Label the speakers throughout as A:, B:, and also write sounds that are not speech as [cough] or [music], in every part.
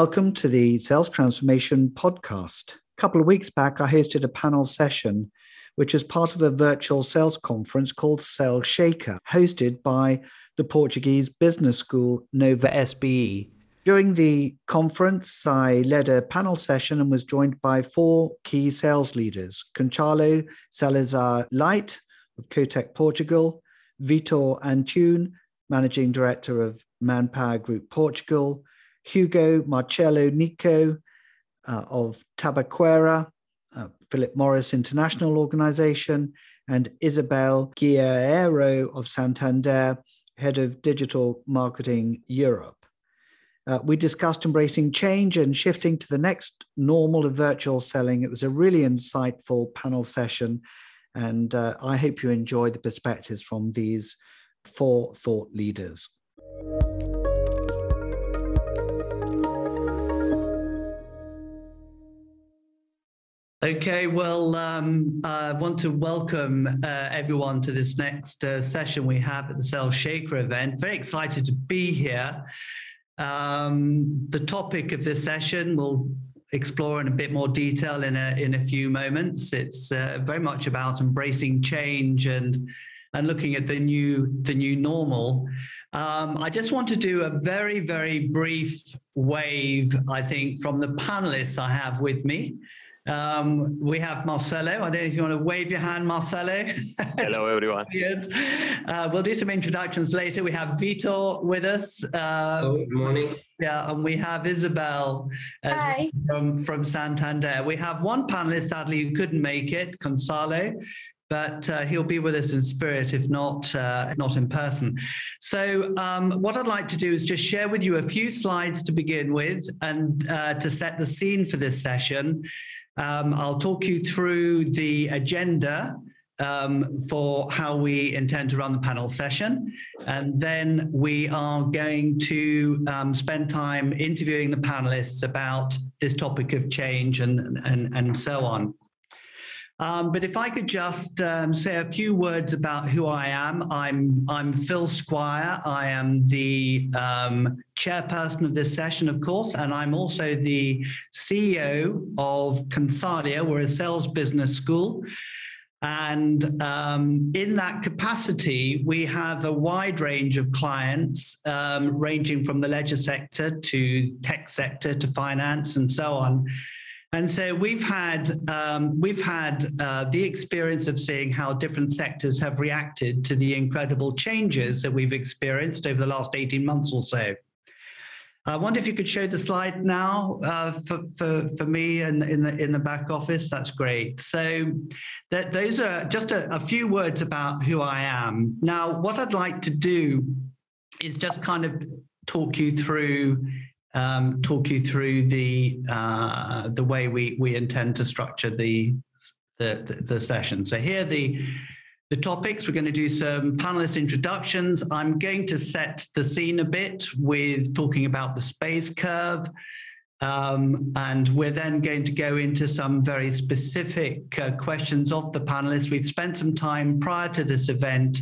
A: Welcome to the Sales Transformation Podcast. A couple of weeks back, I hosted a panel session, which is part of a virtual sales conference called Sales Shaker, hosted by the Portuguese business school Nova SBE. During the conference, I led a panel session and was joined by four key sales leaders Gonçalo Salazar Light of Cotec Portugal, Vitor Antunes, Managing Director of Manpower Group Portugal, Hugo Marcelo Nico uh, of Tabaqueira, uh, Philip Morris International Organization, and Isabel Guerreiro of Santander, Head of Digital Marketing Europe. Uh, we discussed embracing change and shifting to the next normal of virtual selling. It was a really insightful panel session, and uh, I hope you enjoy the perspectives from these four thought leaders.
B: Okay, well, um, I want to welcome uh, everyone to this next uh, session we have at the Sales Shaker event. Very excited to be here. Um, the topic of this session we'll explore in a bit more detail in a, in a few moments. It's uh, very much about embracing change and, and looking at the new, the new normal. Um, I just want to do a very, very brief wave, I think, from the panelists I have with me. Um, we have Marcelo. I don't know if you want to wave your hand, Marcelo. [laughs]
C: Hello, everyone.
B: uh, we'll do some introductions later. We have Vitor with us.
D: Uh, oh, good morning.
B: Yeah, and we have Isabel from, from Santander. We have one panelist, sadly, who couldn't make it, Gonçalo, but uh, he'll be with us in spirit, if not uh, not in person. So, um, what I'd like to do is just share with you a few slides to begin with, and uh, to set the scene for this session. Um, I'll talk you through the agenda um, for how we intend to run the panel session. And then we are going to um, spend time interviewing the panelists about this topic of change and, and, and so on. Um, but if I could just um, say a few words about who I am, I'm I'm Phil Squire. I am the um, chairperson of this session, of course, and I'm also the CEO of Consalia. We're a sales business school. And um, in that capacity, we have a wide range of clients, um, ranging from the leisure sector to tech sector to finance and so on. And so we've had um, we've had uh, the experience of seeing how different sectors have reacted to the incredible changes that we've experienced over the last 18 months or so. I wonder if you could show the slide now uh, for, for, for me and in the, in the back office. That's great. So that, those are just a, a few words about who I am. Now, what I'd like to do is just kind of talk you through um, talk you through the uh, the way we we intend to structure the the, the, session. So here the the topics. We're going to do some panelist introductions. I'm going to set the scene a bit with talking about the space curve. Um, and we're then going to go into some very specific uh, questions of the panelists. We've spent some time prior to this event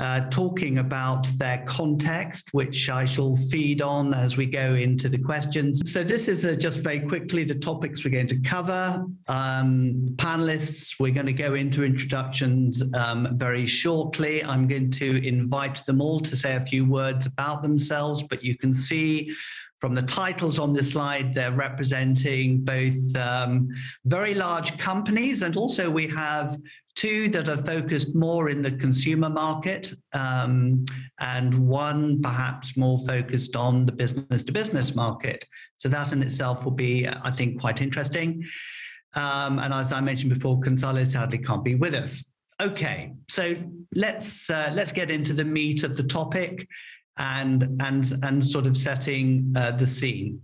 B: uh, talking about their context, which I shall feed on as we go into the questions. So, this is uh, just very quickly the topics we're going to cover. Um, panelists, we're going to go into introductions um, very shortly. I'm going to invite them all to say a few words about themselves, but you can see from the titles on this slide, they're representing both um, very large companies and also we have two that are focused more in the consumer market, um, and one perhaps more focused on the business to business market. So that in itself will be, I think, quite interesting. Um, and as I mentioned before, Gonçalo sadly can't be with us. Okay, so let's uh, let's get into the meat of the topic and and and sort of setting uh, the scene.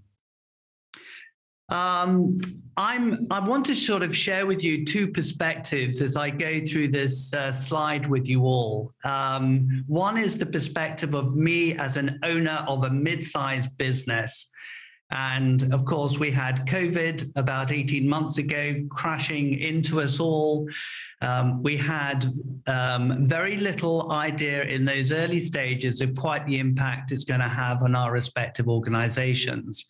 B: Um, I'm, I want to sort of share with you two perspectives as I go through this uh, slide with you all. Um, one is the perspective of me as an owner of a mid sized business. And of course, we had COVID about 18 months ago crashing into us all. Um, we had um, very little idea in those early stages of quite the impact it's going to have on our respective organizations.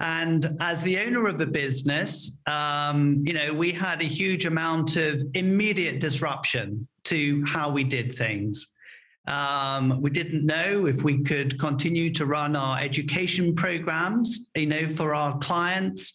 B: And as the owner of the business, um, you know, we had a huge amount of immediate disruption to how we did things. Um, we didn't know if we could continue to run our education programs, you know, for our clients.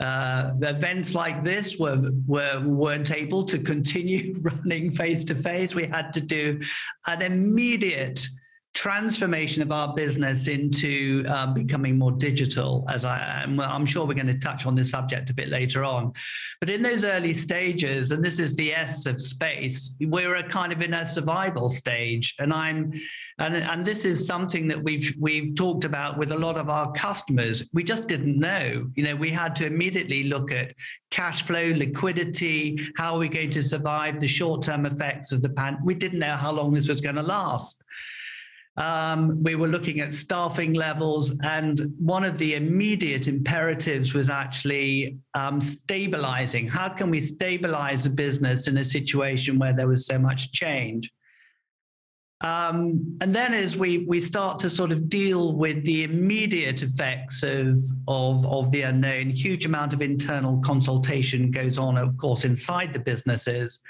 B: Uh, events like this were, were weren't able to continue [laughs] running face to face. We had to do an immediate transformation of our business into um, becoming more digital as I am I'm sure we're going to touch on this subject a bit later on. But in those early stages and this is the S of space we're a kind of in a survival stage. And I'm and and this is something that we've we've talked about with a lot of our customers. We just didn't know. You know we had to immediately look at cash flow liquidity how are we going to survive the short-term effects of the pan we didn't know how long this was going to last um, we were looking at staffing levels, and one of the immediate imperatives was actually um, stabilizing. How can we stabilize a business in a situation where there was so much change? Um, and then as we we start to sort of deal with the immediate effects of, of, of the unknown, huge amount of internal consultation goes on, of course, inside the businesses.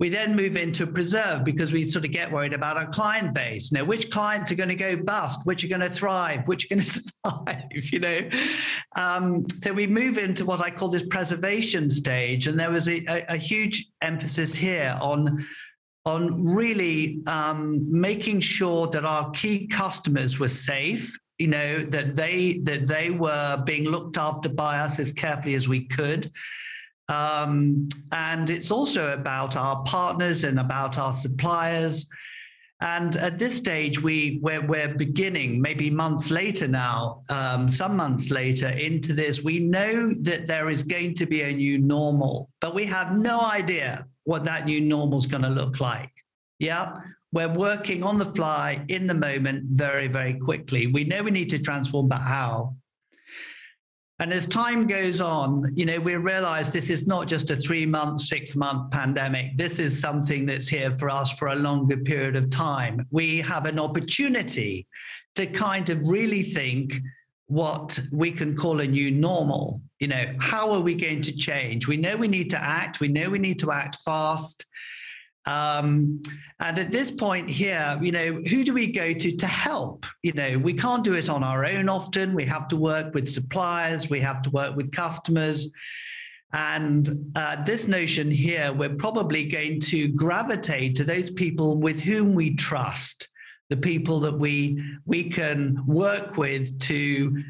B: We then move into preserve because we sort of get worried about our client base. Now, which clients are going to go bust, which are going to thrive, which are going [laughs] to survive, you know? Um, so we move into what I call this preservation stage. And there was a, a, a huge emphasis here on on really um, making sure that our key customers were safe you know that they that they were being looked after by us as carefully as we could um, and it's also about our partners and about our suppliers. And at this stage, we we're, we're beginning, maybe months later now, um, some months later into this. We know that there is going to be a new normal, but we have no idea what that new normal is going to look like. Yeah, we're working on the fly in the moment, very very quickly. We know we need to transform, but how? And as time goes on, you know, we realize this is not just a three month, six month pandemic. This is something that's here for us for a longer period of time. We have an opportunity to kind of really think what we can call a new normal. You know, how are we going to change? We know we need to act. We know we need to act fast. Um, and at this point here, you know, who do we go to to help? You know, we can't do it on our own often. We have to work with suppliers, we have to work with customers. And uh, this notion here, we're probably going to gravitate to those people with whom we trust, the people that we we can work with to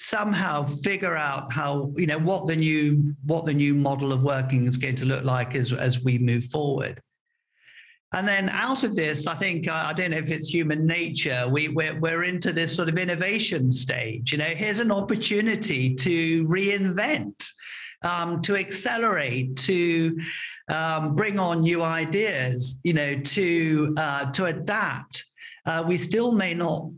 B: somehow figure out how you know what the new what the new model of working is going to look like as as we move forward. And then out of this, I think, uh, I don't know if it's human nature, we, we're, we're into this sort of innovation stage. You know, here's an opportunity to reinvent, um, to accelerate, to um, bring on new ideas, you know, to, uh, to adapt. Uh, we still may not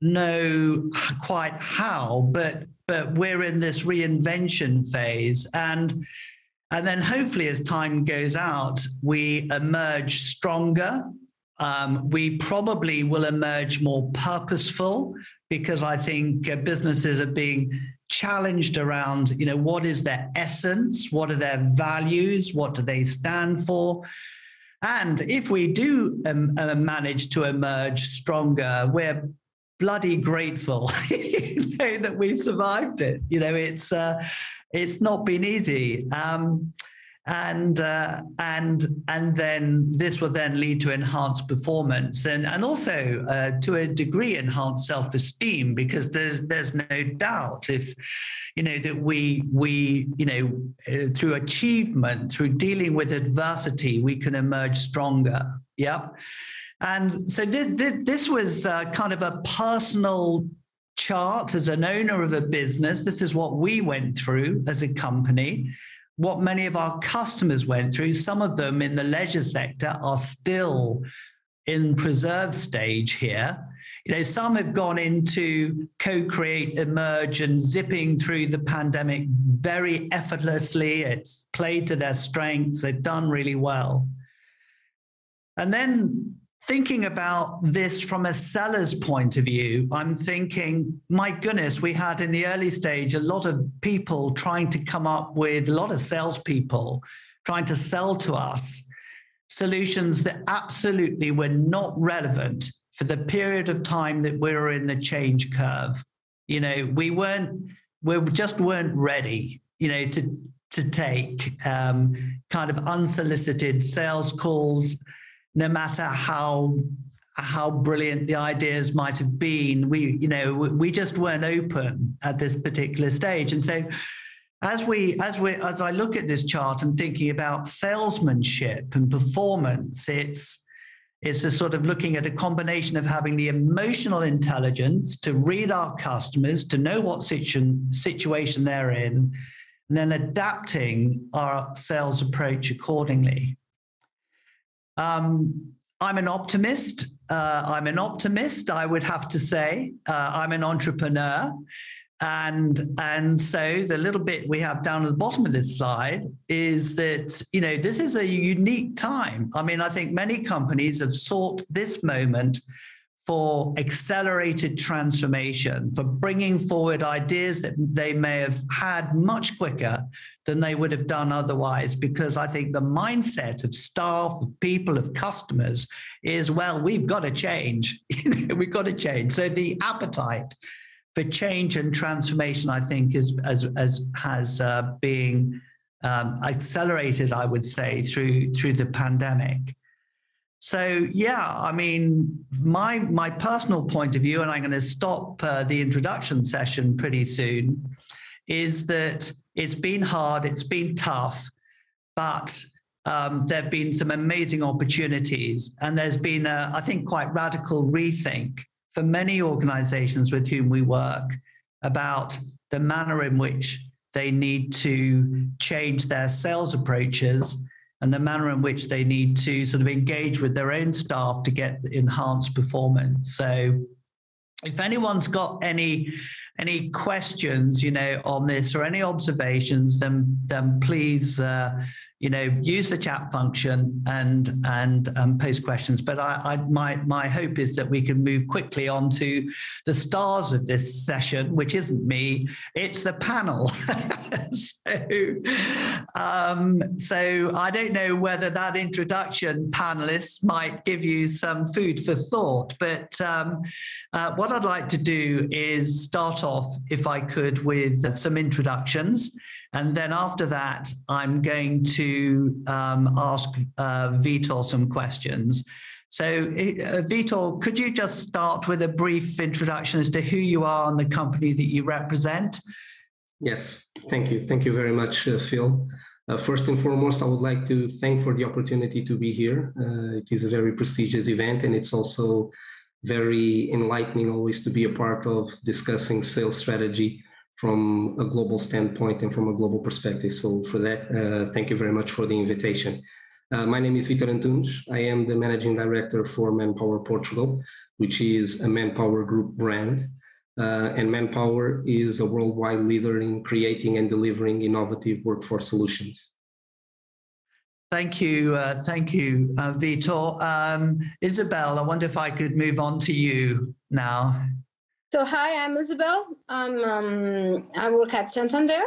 B: know quite how, but, but we're in this reinvention phase. And and then hopefully, as time goes out, we emerge stronger. Um, we probably will emerge more purposeful because I think uh, businesses are being challenged around, you know, what is their essence? What are their values? What do they stand for? And if we do um, uh, manage to emerge stronger, we're bloody grateful [laughs] you know, that we survived it. You know, it's uh, it's not been easy. Um, and uh, and and then this will then lead to enhanced performance and and also uh, to a degree enhanced self-esteem because there's there's no doubt if you know that we we you know uh, through achievement through dealing with adversity we can emerge stronger yeah and so this this, this was uh, kind of a personal chart as an owner of a business. This is what we went through as a company, what many of our customers went through. Some of them in the leisure sector are still in preserve stage here. You know, some have gone into co-create, emerge, and zipping through the pandemic very effortlessly. It's played to their strengths. They've done really well. And then thinking about this from a seller's point of view, I'm thinking, my goodness, we had in the early stage a lot of people trying to come up with a lot of salespeople trying to sell to us solutions that absolutely were not relevant for the period of time that we were in the change curve. You know, we weren't, we just weren't ready, you know, to to take um, kind of unsolicited sales calls no matter how how brilliant the ideas might have been we you know we just weren't open at this particular stage. And so as we as we as i look at this chart and thinking about salesmanship and performance it's it's a sort of looking at a combination of having the emotional intelligence to read our customers to know what situ- situation they're in and then adapting our sales approach accordingly um, I'm an optimist. Uh, I'm an optimist, I would have to say. Uh, I'm an entrepreneur. And, and so the little bit we have down at the bottom of this slide is that, you know, this is a unique time. I mean, I think many companies have sought this moment for accelerated transformation, for bringing forward ideas that they may have had much quicker than they would have done otherwise. Because I think the mindset of staff, of people, of customers is, well, we've got to change. [laughs] we've got to change. So the appetite for change and transformation, I think, is as, as has uh, um, accelerated, I would say, through through the pandemic. So yeah, I mean, my my personal point of view, and I'm going to stop uh, the introduction session pretty soon, is that it's been hard, it's been tough, but um, there have been some amazing opportunities, and there's been, a, I think, quite radical rethink for many organizations with whom we work about the manner in which they need to change their sales approaches and the manner in which they need to sort of engage with their own staff to get enhanced performance. So if anyone's got any any questions, you know, on this or any observations, then then please uh, you know, use the chat function and and um, post questions. But I, I, my my hope is that we can move quickly on to the stars of this session, which isn't me, it's the panel. [laughs] so, um, so I don't know whether that introduction, panelists, might give you some food for thought. But um, uh, what I'd like to do is start off, if I could, with some introductions. And then after that, I'm going to um, ask uh, Vitor some questions. So, uh, Vitor, could you just start with a brief introduction as to who you are and the company that you represent?
C: Yes, thank you. Thank you very much, uh, Phil. Uh, first and foremost, I would like to thank for the opportunity to be here. Uh, it is a very prestigious event, and it's also very enlightening always to be a part of discussing sales strategy from a global standpoint and from a global perspective. So for that, uh, thank you very much for the invitation. Uh, my name is Vitor Antunes. I am the managing director for Manpower Portugal, which is a Manpower Group brand. Uh, and Manpower is a worldwide leader in creating and delivering innovative workforce solutions.
B: Thank you. Uh, thank you, uh, Vitor. Um, Isabel, I wonder if I could move on to you now.
D: So hi, I'm Isabel. I'm um, I work at Santander,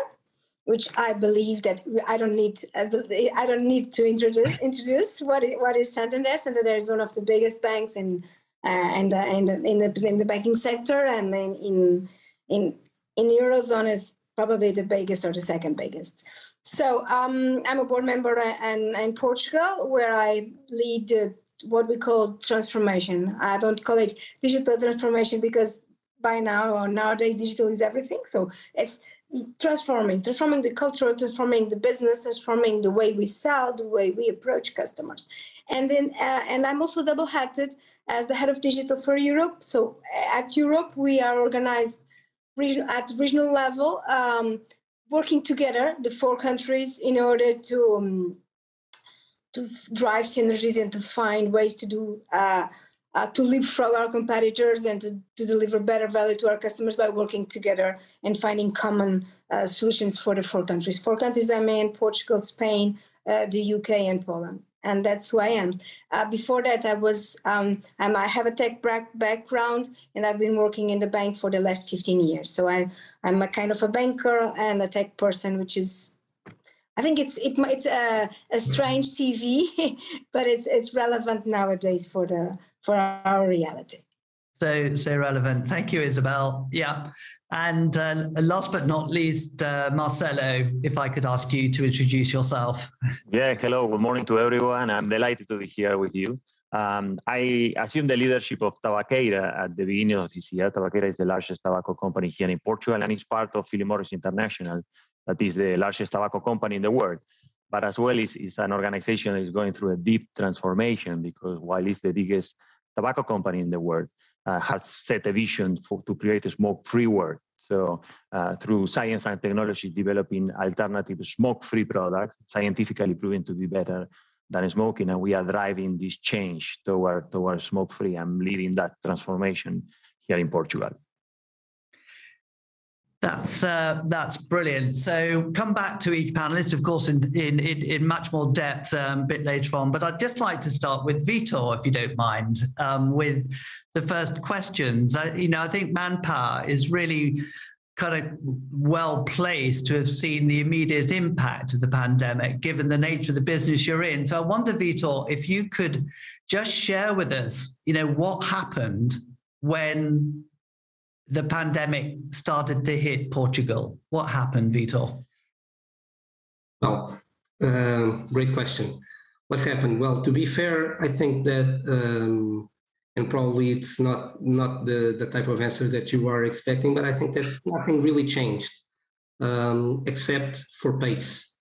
D: which I believe that I don't need I don't need to introduce introduce what is, what is Santander. Santander is one of the biggest banks in uh, and uh, in, in the in the banking sector, and in in in, in eurozone is probably the biggest or the second biggest. So um, I'm a board member in, in Portugal, where I lead uh, what we call transformation. I don't call it digital transformation because by now or nowadays digital is everything. So it's transforming transforming the culture transforming the business transforming the way we sell the way we approach customers. And then uh, and i'm also double hatted as the head of digital for europe. So at europe we are organized region, at regional level um, working together the four countries in order to um, to drive synergies and to find ways to do uh, uh, to leapfrog our competitors and to, to deliver better value to our customers by working together and finding common uh, solutions for the four countries. Four countries I mean Portugal, Spain, uh, the UK, and Poland. and that's who I am. Uh, before that, I was um, i have a tech background, and I've been working in the bank for the last 15 years. So I I'm a kind of a banker and a tech person, which is I think it's it, it's a, a strange CV, [laughs] but it's it's relevant nowadays for the for our reality.
B: So so relevant. Thank you, Isabel. Yeah. And uh, last but not least, uh, Marcelo, if I could ask you to introduce yourself.
E: Yeah, hello, good morning to everyone. I'm delighted to be here with you. Um, I assumed the leadership of Tabaqueira at the beginning of this year. Tabaqueira is the largest tobacco company here in Portugal and is part of Philip Morris International, that is the largest tobacco company in the world. But as well, it's, it's an organization that is going through a deep transformation because while it's the biggest tobacco company in the world, uh, has set a vision for, to create a smoke-free world. So uh, through science and technology, developing alternative smoke-free products, scientifically proven to be better than smoking, and we are driving this change toward toward smoke-free. I'm leading that transformation here in Portugal.
B: That's uh, that's brilliant. So come back to each panelist, of course, in in in, in much more depth um, a bit later on. But I'd just like to start with Vitor, if you don't mind, um, with the first questions. I, you know, I think Manpower is really kind of well placed to have seen the immediate impact of the pandemic, given the nature of the business you're in. So I wonder, Vitor, if you could just share with us, you know, what happened when the pandemic started to hit Portugal? What happened, Vitor?
C: Well, uh, great question. What happened? Well, to be fair, I think that, um, and probably it's not not the the type of answer that you are expecting, but I think that nothing really changed um, except for pace.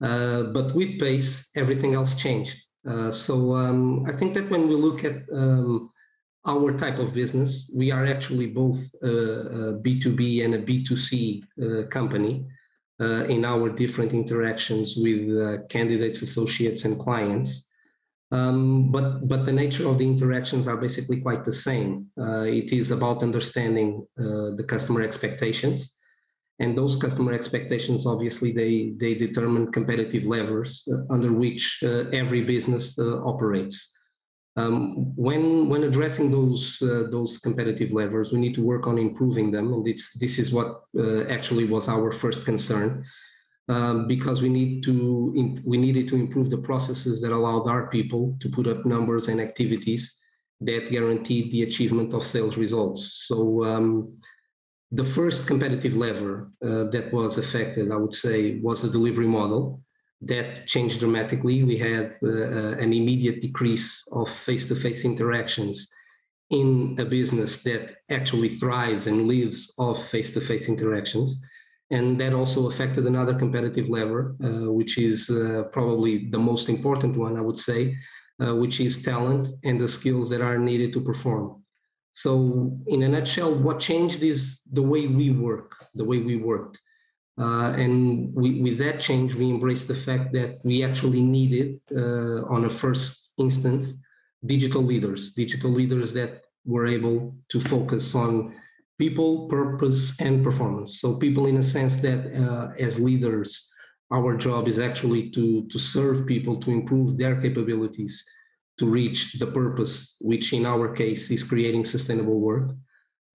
C: Uh, but with pace, everything else changed. Uh, so um, I think that when we look at um, our type of business. We are actually both a, a B2B and a B2C uh, company uh, in our different interactions with uh, candidates, associates, and clients. Um, but, but the nature of the interactions are basically quite the same. Uh, it is about understanding uh, the customer expectations. And those customer expectations, obviously, they, they determine competitive levers uh, under which every business operates. Um, when when addressing those uh, those competitive levers, we need to work on improving them, and it's, this is what uh, actually was our first concern, um, because we need to we needed to improve the processes that allowed our people to put up numbers and activities that guaranteed the achievement of sales results. So um, the first competitive lever uh, that was affected, I would say, was the delivery model that changed dramatically. We had uh, uh, an immediate decrease of face to face interactions in a business that actually thrives and lives off face to face interactions. And that also affected another competitive lever, uh, which is uh, probably the most important one, I would say, uh, which is talent and the skills that are needed to perform. So, in a nutshell, what changed is the way we work, the way we worked. Uh, and we, with that change, we embraced the fact that we actually needed, uh, on a first instance, digital leaders, digital leaders that were able to focus on people, purpose, and performance. So, people in a sense that uh, as leaders, our job is actually to, to serve people, to improve their capabilities to reach the purpose, which in our case is creating sustainable work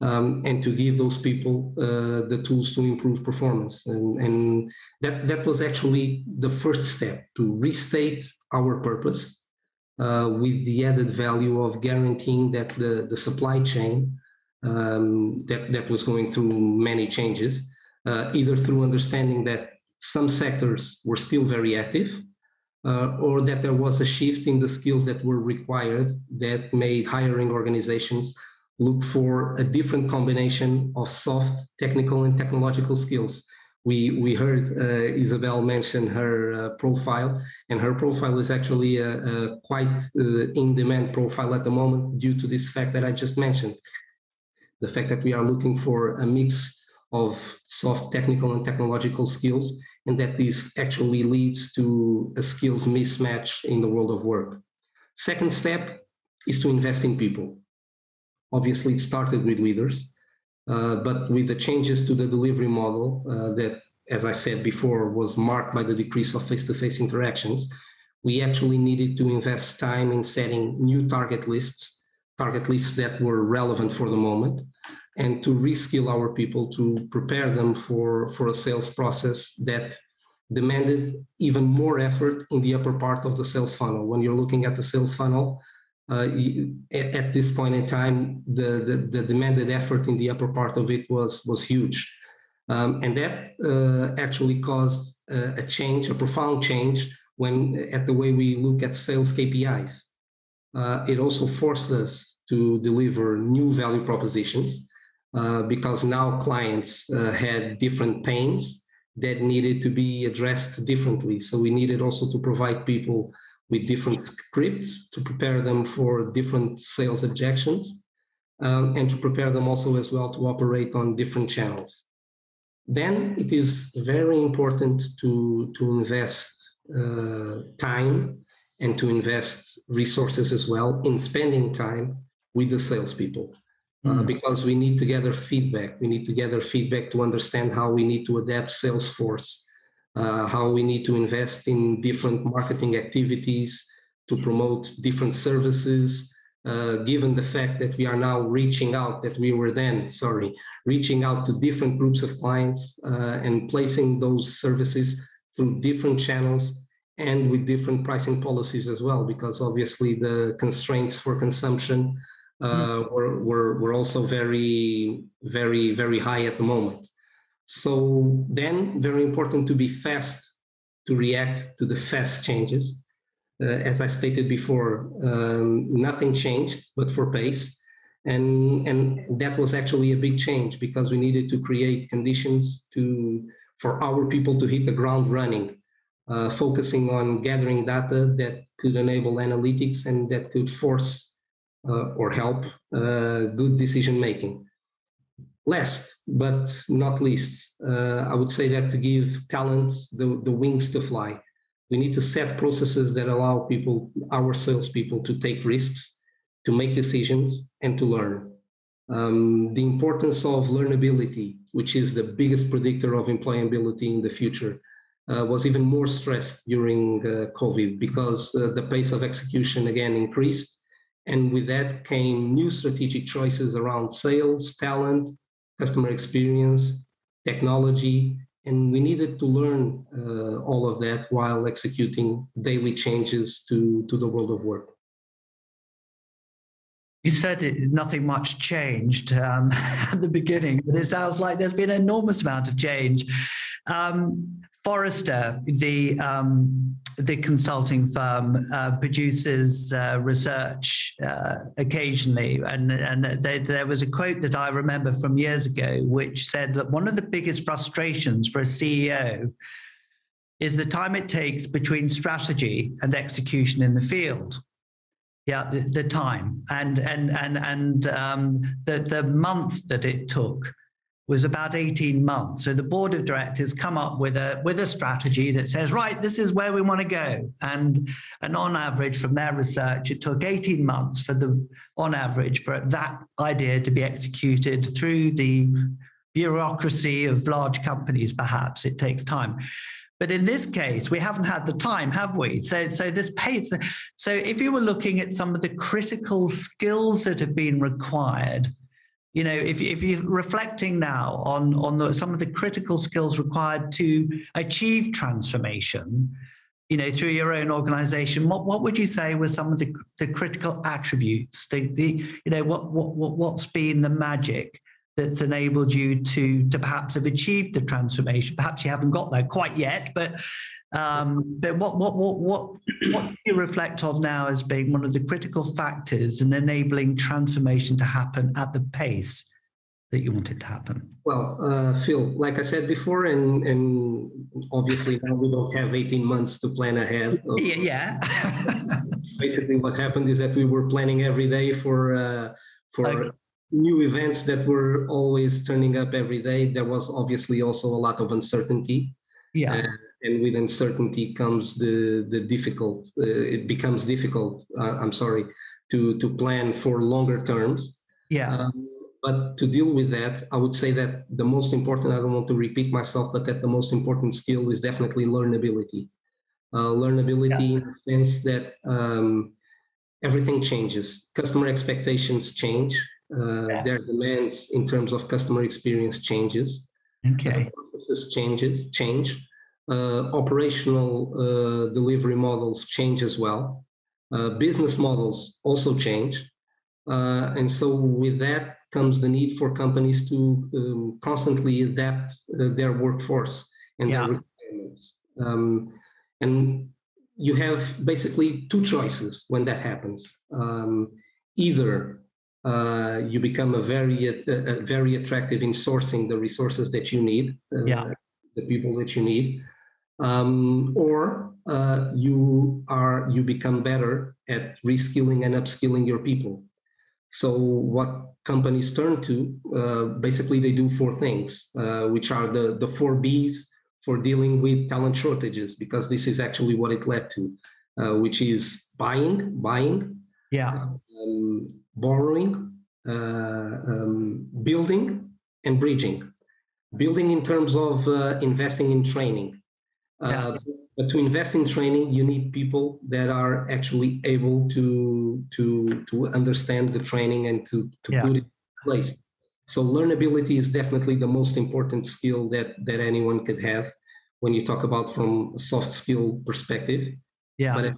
C: um, and to give those people uh, the tools to improve performance. And, and that, that was actually the first step to restate our purpose uh, with the added value of guaranteeing that the, the supply chain um, that, that was going through many changes, uh, either through understanding that some sectors were still very active. Uh, or that there was a shift in the skills that were required that made hiring organizations look for a different combination of soft, technical, and technological skills. We, we heard uh, Isabel mention her uh, profile, and her profile is actually a, a quite uh, in demand profile at the moment due to this fact that I just mentioned. The fact that we are looking for a mix of soft, technical, and technological skills, and that this actually leads to a skills mismatch in the world of work. Second step is to invest in people Obviously, it started with leaders, uh, but with the changes to the delivery model uh, that, as I said before, was marked by the decrease of face-to-face interactions, we actually needed to invest time in setting new target lists, target lists that were relevant for the moment, and to reskill our people to prepare them for, for a sales process that demanded even more effort in the upper part of the sales funnel. When you're looking at the sales funnel, uh, at, this point in time, the, the, the, demanded effort in the upper part of it was, was huge. Um, and that uh, actually caused uh, a change, a profound change when at the way we look at sales KPIs. Uh, it also forced us to deliver new value propositions uh, because now clients uh, had different pains that needed to be addressed differently. So we needed also to provide people with different scripts to prepare them for different sales objections um, and to prepare them also as well to operate on different channels. Then it is very important to, to invest uh, time and to invest resources as well in spending time with the salespeople. Uh, mm. because we need to gather feedback. We need to gather feedback to understand how we need to adapt Salesforce uh, how we need to invest in different marketing activities to promote different services, uh, given the fact that we are now reaching out, that we were then, sorry, reaching out to different groups of clients uh, and placing those services through different channels and with different pricing policies as well, because obviously the constraints for consumption uh, mm. were, were, were also very, very, very high at the moment. So then very important to be fast to react to the fast changes. Uh, as I stated before, um, nothing changed but for pace. And, and that was actually a big change because we needed to create conditions to, for our people to hit the ground running, uh, focusing on gathering data that could enable analytics and that could force uh, or help uh, good decision making. Last but not least, uh, I would say that to give talents the, the wings to fly, we need to set processes that allow people, our salespeople, to take risks, to make decisions, and to learn. Um, the importance of learnability, which is the biggest predictor of employability in the future, uh, was even more stressed during uh, COVID because uh, the pace of execution again increased. And with that came new strategic choices around sales, talent, customer experience, technology, and we needed to learn uh, all of that while executing daily changes to, to the world of work.
B: You said nothing much changed um, [laughs] at the beginning, but it sounds like there's been an enormous amount of change. Um, Forrester, the um, the consulting firm, uh, produces uh, research uh, occasionally, and and they, there was a quote that I remember from years ago, which said that one of the biggest frustrations for a CEO is the time it takes between strategy and execution in the field. Yeah the, the, time. And and and and um, the the months that it took was about 18 months. So the board of directors come up with a with a strategy that says, right, this is where we want to go. And and on average, from their research, it took 18 months for the on average for that idea to be executed through the bureaucracy of large companies, perhaps. It takes time. But in this case, we haven't had the time, have we? So, so this pace. So, if you were looking at some of the critical skills that have been required you know if, if you're reflecting now on on the, some of the critical skills required to achieve transformation you know through your own organization what, what would you say were some of the, the critical attributes the, the you know what, what what what's been the magic that's enabled you to to perhaps have achieved the transformation? Perhaps you haven't got there quite yet but um, but what, what, what, what, what do you reflect on now as being one of the critical factors in enabling transformation to happen at the pace that you want it to happen?
C: Well, uh, Phil, like I said before, and, and obviously now we don't have 18 months to plan ahead.
B: yeah. [laughs]
C: basically, what happened is that we were planning every day for uh, for okay. new events that were always turning up every day. There was obviously also a lot of uncertainty.
B: Yeah.
C: And with uncertainty comes the the difficult. Uh, it becomes difficult. Uh, I'm sorry to to plan for longer terms.
B: Yeah. Um,
C: but to deal with that, I would say that the most important. I don't want to repeat myself, but that the most important skill is definitely learnability. Uh, learnability yeah. in the sense that um, everything changes. Customer expectations change. Uh, yeah. Their demands in terms of customer experience changes.
B: Okay.
C: processes changes change. Uh, operational uh, delivery models change as well. Uh, business models also change. Uh, and so with that comes the need for companies to um, constantly adapt their workforce and yeah. their requirements. Um, and you have basically two choices when that happens. Um, either uh, you become a very a, a very attractive in sourcing the resources that you need, uh, yeah. the people that you need, um, or uh, you are you become better at reskilling and upskilling your people. So what companies turn to, uh, basically they do four things, uh, which are the, the four B's for dealing with talent shortages, because this is actually what it led to, uh, which is buying, buying,
B: yeah,
C: um, borrowing, uh, um, building, and bridging. Building in terms of uh, investing in training. Yeah. Uh, but to invest in training, you need people that are actually able to to to understand the training and to to yeah. put it in place. So learnability is definitely the most important skill that that anyone could have when you talk about from a soft skill perspective.
B: Yeah.
C: But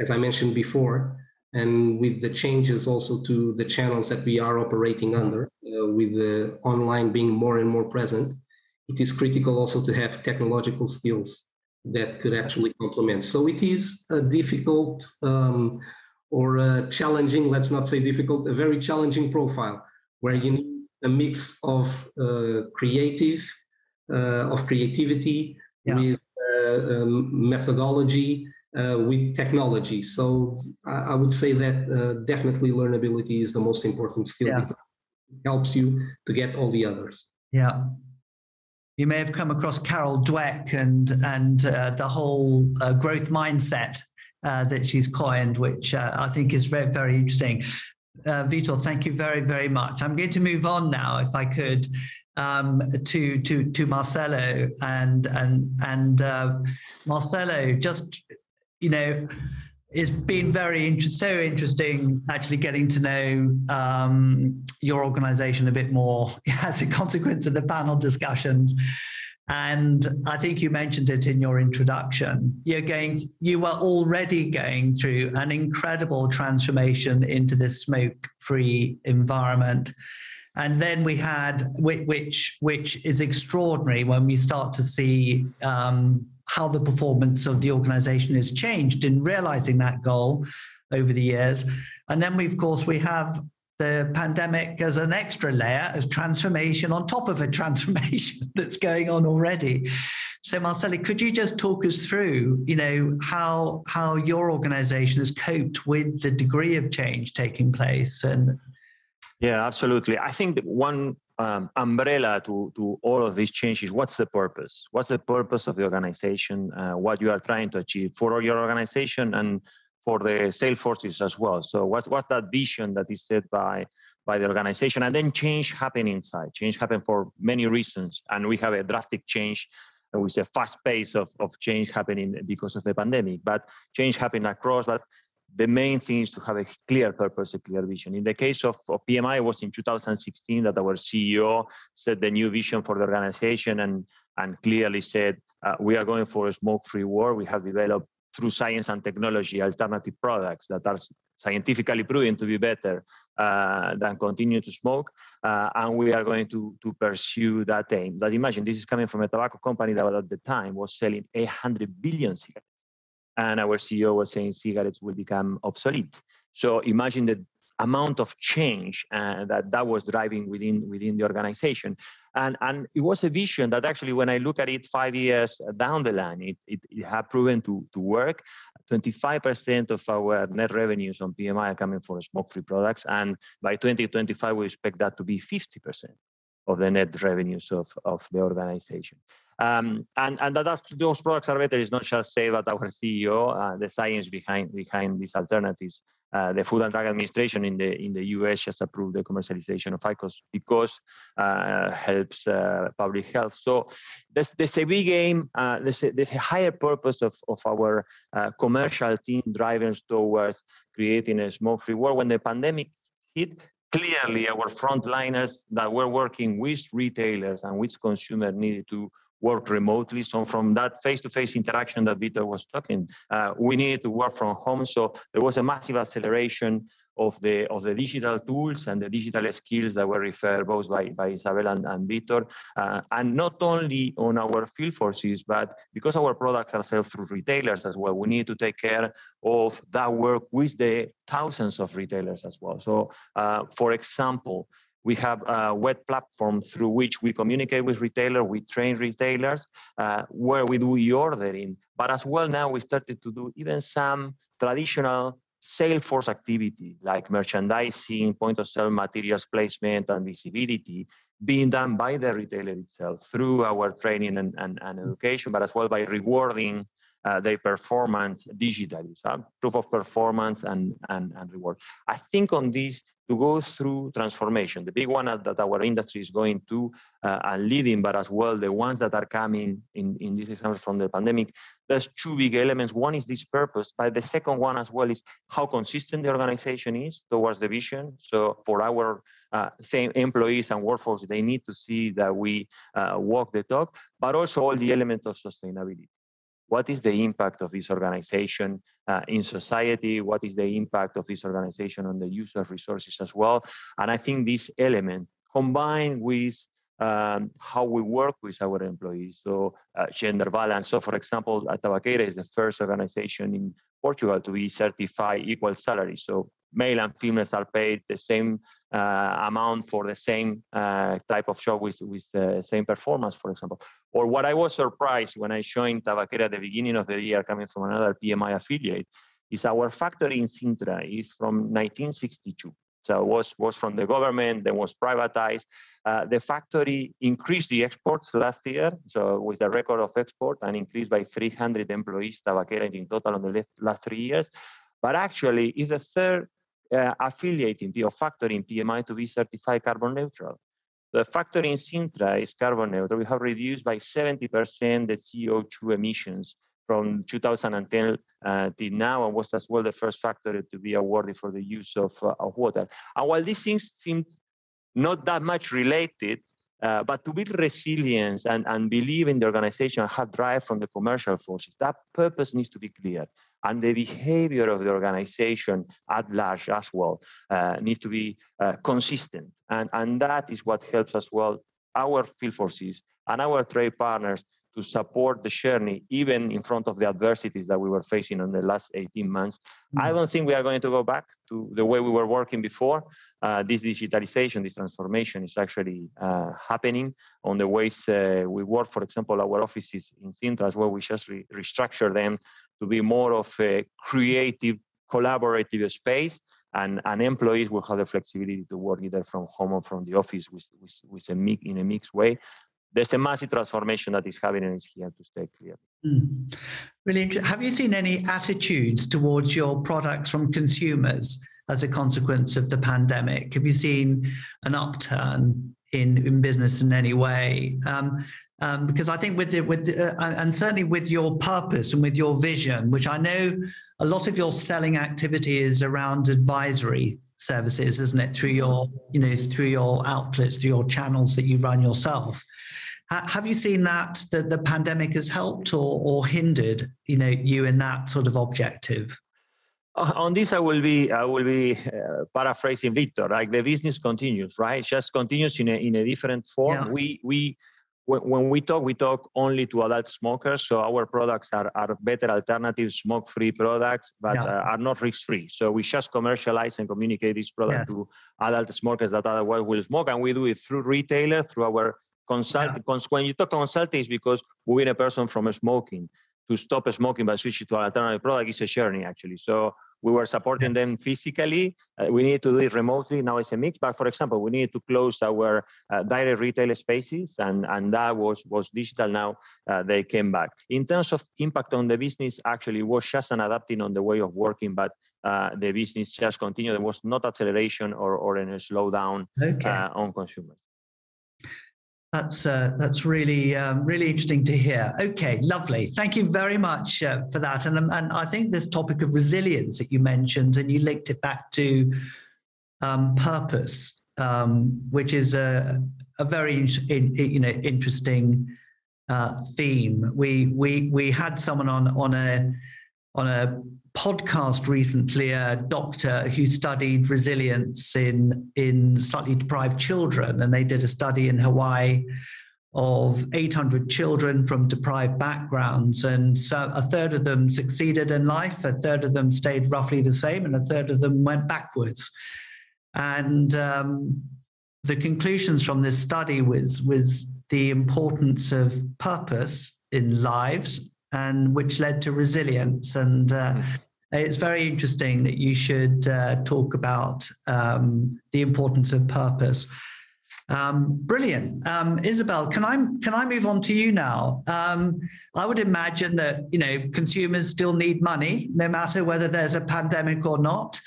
C: as I mentioned before, and with the changes also to the channels that we are operating under, uh, with the online being more and more present, it is critical also to have technological skills that could actually complement. So it is a difficult um, or a challenging, let's not say difficult, a very challenging profile where you need a mix of uh, creative, uh, of creativity yeah. with uh, um, methodology, uh, with technology. So I, I would say that uh, definitely learnability is the most important skill yeah. because it helps you to get all the others.
B: Yeah, you may have come across Carol Dweck and and uh, the whole uh, growth mindset uh, that she's coined, which uh, I think is very very interesting. Uh, Vitor, thank you very very much. I'm going to move on now, if I could, um, to to to Marcelo and and and uh, Marcelo. Just you know, it's been very inter- so interesting actually getting to know um, your organization a bit more [laughs] as a consequence of the panel discussions. And i think you mentioned it in your introduction. You're going you were already going through an incredible transformation into this smoke free environment. And then we had which which is extraordinary when we start to see um, how the performance of the organization has changed in realizing that goal over the years. And then we, of course, we have the pandemic as an extra layer as transformation on top of a [laughs] transformation that's going on already. So Marcelo, could you just talk us through, you know, how how your organization has coped with the degree of change taking place and
E: yeah, absolutely. I think that one um, umbrella to, to all of these changes what's the purpose? What's the purpose of the organization uh, what you are trying to achieve for your organization and for the sales forces as well? So what's, what's that vision that is set by by the organization? And then change happen inside. Change happen for many reasons. And we have a drastic change with a fast pace of, of change happening because of the pandemic. But change happened across but the main thing is to have a clear purpose, a clear vision. In the case of, of PMI, it was in 2016 that our CEO set the new vision for the organization and, and clearly said, uh, we are going for a smoke-free world. We have developed through science and technology alternative products that are scientifically proven to be better uh, than continue to smoke. Uh, and we are going to, to pursue that aim. But imagine this is coming from a tobacco company that at the time was selling 800 billion cigarettes and our CEO was saying cigarettes will become obsolete. So imagine the amount of change uh, that that was driving within within the organization, and and it was a vision that actually, when I look at it five years down the line, it it, it had proven to to work. 25% of our net revenues on PMI are coming from smoke-free products, and by 2025 we expect that to be 50% of the net revenues of, of the organization. Um, and and that those products are better is not just said by our CEO, uh, the science behind behind these alternatives. Uh, the Food and Drug Administration in the in the U.S. just approved the commercialization of IQOS because uh, helps uh, public health. So there's, there's a big aim, uh, there's, a, there's a higher purpose of, of our uh, commercial team driving towards creating a smoke-free world. When the pandemic hit, clearly our frontliners that were working with retailers and with consumers needed to work remotely. So from that face-to-face interaction that Vitor was talking, uh, we needed to work from home. So there was a massive acceleration of the of the digital tools and the digital skills that were referred both by, by Isabel and, and Vitor. Uh, and not only on our field forces, but because our products are sold through retailers as well, we need to take care of that work with the thousands of retailers as well. So uh, for example, we have a web platform through which we communicate with retailers, we train retailers, uh, where we do e-ordering. But as well now we started to do even some traditional sales force activity like merchandising, point of sale materials placement and visibility being done by the retailer itself through our training and, and, and education, but as well by rewarding uh, their performance digitally, so proof of performance and, and, and reward. I think on this, to go through transformation, the big one that our industry is going to uh, and leading, but as well the ones that are coming in, in this example from the pandemic, there's two big elements. One is this purpose, but the second one as well is how consistent the organization is towards the vision. So for our uh, same employees and workforce, they need to see that we uh, walk the talk, but also all the elements of sustainability what is the impact of this organization uh, in society? What is the impact of this organization on the use of resources as well? And I think this element combined with um, how we work with our employees. So uh, gender balance. So for example, Tabaqueira is the first organization in Portugal to be certified equal salary. So male and females are paid the same uh, amount for the same uh, type of show with, with the same performance, for example. Or what I was surprised when I joined Tabaqueira at the beginning of the year, coming from another PMI affiliate, is our factory in Sintra is from 1962. So it was, was from the government, then was privatized. Uh, the factory increased the exports last year, so with a record of export and increased by 300 employees, Tabaqueira in total on the last three years. But actually, is the third uh, affiliate in PO factory in PMI to be certified carbon neutral. The factory in Sintra is carbon neutral. We have reduced by 70% the CO2 emissions from 2010 uh, till now, and was as well the first factory to be awarded for the use of, uh, of water. And while these things seem not that much related, uh, but to build resilience and, and believe in the organization and have drive from the commercial forces, that purpose needs to be clear. And the behavior of the organization at large as well uh, needs to be uh, consistent. And, and that is what helps as well our field forces and our trade partners to support the journey, even in front of the adversities that we were facing in the last 18 months. Mm-hmm. I don't think we are going to go back to the way we were working before. Uh, this digitalization, this transformation is actually uh, happening on the ways uh, we work. For example, our offices in Sintra as well, we just re- restructure them to be more of a creative, collaborative space. And, and employees will have the flexibility to work either from home or from the office with, with, with a mix, in a mixed way there's a massive transformation that is happening and is here to stay clear. Mm.
B: Really, have you seen any attitudes towards your products from consumers as a consequence of the pandemic? Have you seen an upturn in, in business in any way? Um, um, because I think with the, with the, uh, and certainly with your purpose and with your vision, which I know a lot of your selling activity is around advisory services, isn't it? Through your you know through your outlets, through your channels that you run yourself. Have you seen that the, the pandemic has helped or, or hindered, you know, you in that sort of objective?
E: Uh, on this, I will be I will be uh, paraphrasing Victor. Like the business continues, right? It just continues in a in a different form. Yeah. We we when we talk, we talk only to adult smokers. So our products are, are better alternative smoke-free products, but yeah. uh, are not risk-free. So we just commercialize and communicate this product yes. to adult smokers that otherwise will smoke, and we do it through retailer, through our Consult, yeah. when you talk consulting, is because moving a person from smoking to stop smoking by switching to an alternative product is a journey actually. So we were supporting them physically. Uh, we needed to do it remotely. Now it's a mix. But for example, we needed to close our uh, direct retail spaces, and, and that was, was digital. Now uh, they came back. In terms of impact on the business, actually, was just an adapting on the way of working, but uh, the business just continued. There was not acceleration or, or any slowdown okay. Uh, on consumers.
B: That's uh, that's really um, really interesting to hear. Okay, lovely. Thank you very much uh, for that. And and I think this topic of resilience that you mentioned, and you linked it back to um, purpose, um, which is a a very in, you know interesting uh, theme. We we we had someone on on a on a podcast recently a doctor who studied resilience in in slightly deprived children and they did a study in Hawaii of 800 children from deprived backgrounds and so a third of them succeeded in life a third of them stayed roughly the same and a third of them went backwards. And um, the conclusions from this study was was the importance of purpose in lives and which led to resilience. And uh, mm-hmm. it's very interesting that you should uh, talk about um, the importance of purpose. Um, brilliant, um, Isabel. Can I can I move on to you now? Um, I would imagine that you know consumers still need money, no matter whether there's a pandemic or not.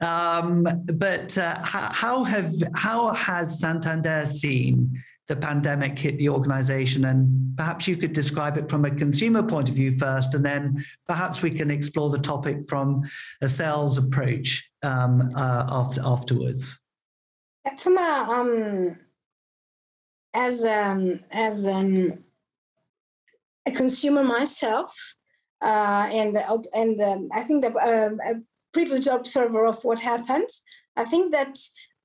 B: Um, but uh, how have how has Santander seen the pandemic hit the organization. And perhaps you could describe it from a consumer point of view first, and then perhaps we can explore the topic from a sales approach um, uh, after, afterwards.
D: From a, um, as um, as a consumer myself, uh, and and um, I think uh, a privileged observer of what happened. I think that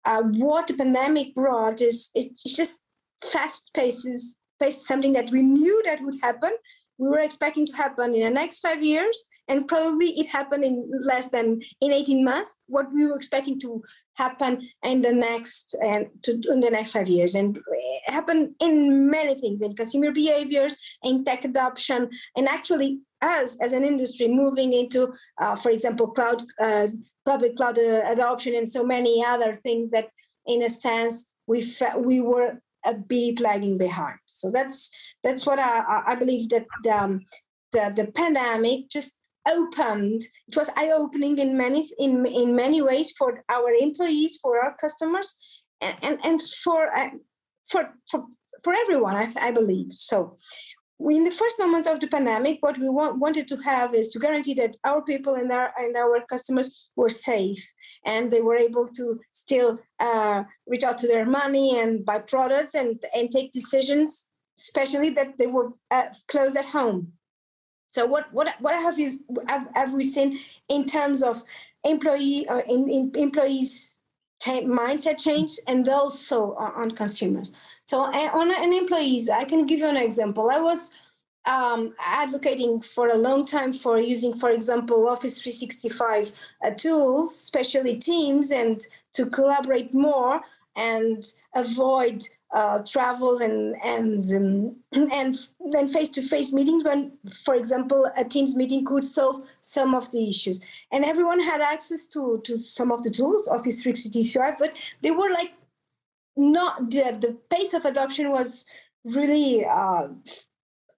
D: uh, what the pandemic brought is it's just fast paces pace something that we knew that would happen. We were expecting to happen in the next five years and probably it happened in less than in 18 months what we were expecting to happen in the next and to, in the next five years. And it happened in many things in consumer behaviors in tech adoption and actually us as an industry moving into uh, for example cloud uh, public cloud uh, adoption and so many other things that in a sense we fe- we were a bit lagging behind. So that's that's what I, I believe that the, um, the, the pandemic just opened. It was eye opening in many in in many ways for our employees, for our customers, and and, and for, uh, for for for everyone. I, I believe so in the first moments of the pandemic, what we want, wanted to have is to guarantee that our people and our and our customers were safe and they were able to still uh, reach out to their money and buy products and and take decisions, especially that they were uh, close at home. So what what what have you have, have we seen in terms of employee or uh, in, in employees mindset change and also on consumers? So on an employees, I can give you an example. I was um, advocating for a long time for using, for example, Office 365 uh, tools, especially Teams, and to collaborate more and avoid uh, travels and and um, [clears throat] and then face-to-face meetings when, for example, a Teams meeting could solve some of the issues. And everyone had access to to some of the tools, Office 365, but they were like not the, the pace of adoption was really uh,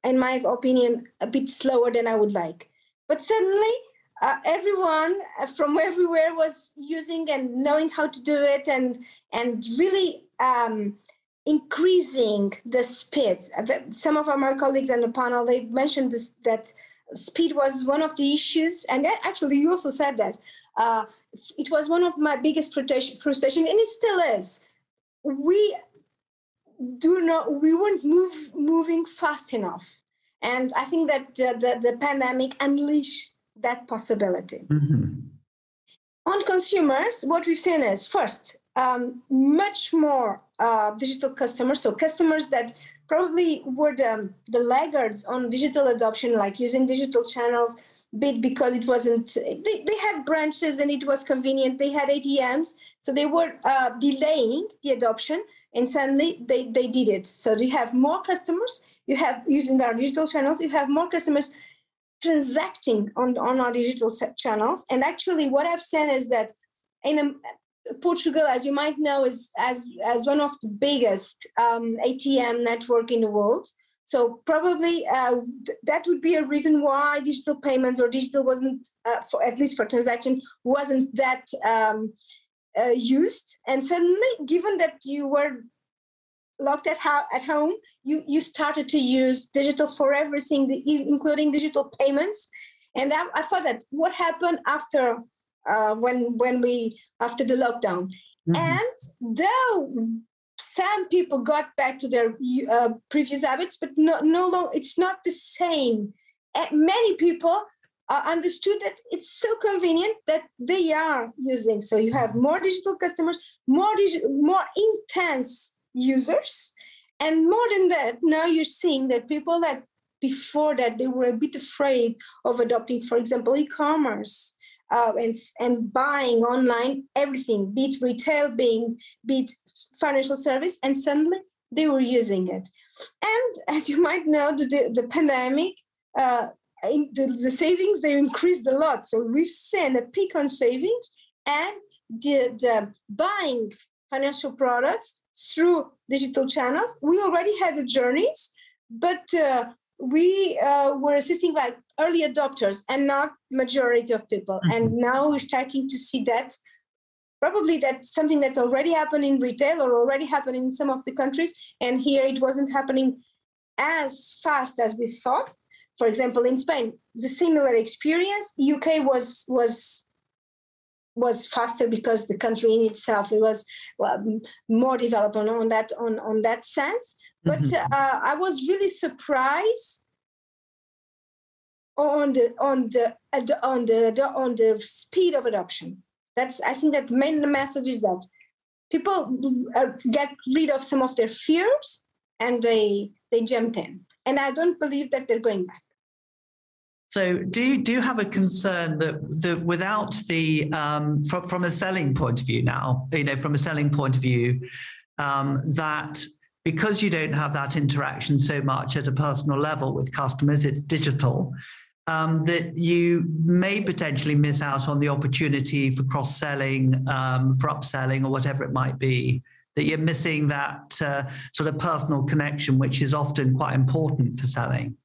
D: in my opinion a bit slower than i would like but suddenly uh, everyone uh, from everywhere was using and knowing how to do it and and really um, increasing the speed some of our my colleagues on the panel they mentioned this, that speed was one of the issues. And actually you also said that uh, it was one of my biggest frustration and it still is. We do not we weren't move moving fast enough. And i think that the, the, the pandemic unleashed that possibility. Mm-hmm. on consumers what we've seen is first um, much more uh, digital customers so customers that probably were the, the laggards on digital adoption like using digital channels bit because it wasn't they, they had branches and it was convenient they had atms so they were uh, delaying the adoption and suddenly they, they did it. So you have more customers, you have using our digital channels, you have more customers transacting on, on our digital channels. And actually, what I've seen is that in a, Portugal, as you might know, is as as one of the biggest um, ATM network in the world. So probably uh, th- that would be a reason why digital payments or digital wasn't, uh, for at least for transaction, wasn't that um, uh, used. And suddenly, given that you were locked at, ho- at home, you, you started to use digital for everything, including digital payments. And I, I thought that what happened after uh, when when we after the lockdown, mm-hmm. and though some people got back to their uh, previous habits, but no, no long. It's not the same. many people uh, understood that it's so convenient that they are using. So you have more digital customers, more digi- more intense users. And more than that, now you're seeing that people that before that they were a bit afraid of adopting, for example, e-commerce uh, and, and buying online everything, be it retail, being be it financial service, and suddenly they were using it. And as you might know, the, the, pandemic, uh, the, the savings they increased a lot. So we've seen a peak on savings and the, the buying financial products through digital channels. We already had the journeys, but uh, we uh, were assisting like early adopters and not majority of people. Mm-hmm. And now we're starting to see that probably that's something that already happened in retail or already happened in some of the countries. And here it wasn't happening as fast as we thought. For example, in Spain, the similar experience. UK was was was faster because the country in itself it was well, more developed on, on that on, on that sense but mm-hmm. uh, i was really surprised on the on the on the on the speed of adoption that's i think that the main message is that people uh, get rid of some of their fears and they they jumped in and i don't believe that they're going back
B: so, do you, do you have a concern that the without the um, from from a selling point of view now, you know, from a selling point of view, um, that because you don't have that interaction so much at a personal level with customers, it's digital. Um, that you may potentially miss out on the opportunity for cross selling, um, for upselling, or whatever it might be. That you're missing that uh, sort of personal connection, which is often quite important for selling.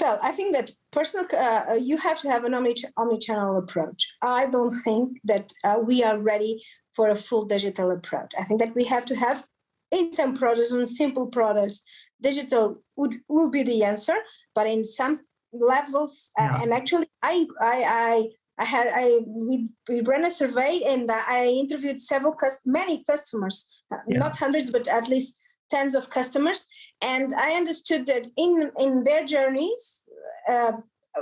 D: Well, I think that personal, uh, you have to have an omni omni-channel approach. I don't think that uh, we are ready for a full digital approach. I think that we have to have in some products, on simple products, digital would will be the answer. But in some levels, uh, yeah. and actually, I I I I had I we, we ran a survey and I interviewed several cust- many customers, uh, yeah. not hundreds, but at least tens of customers, and I understood that in in their journeys, uh,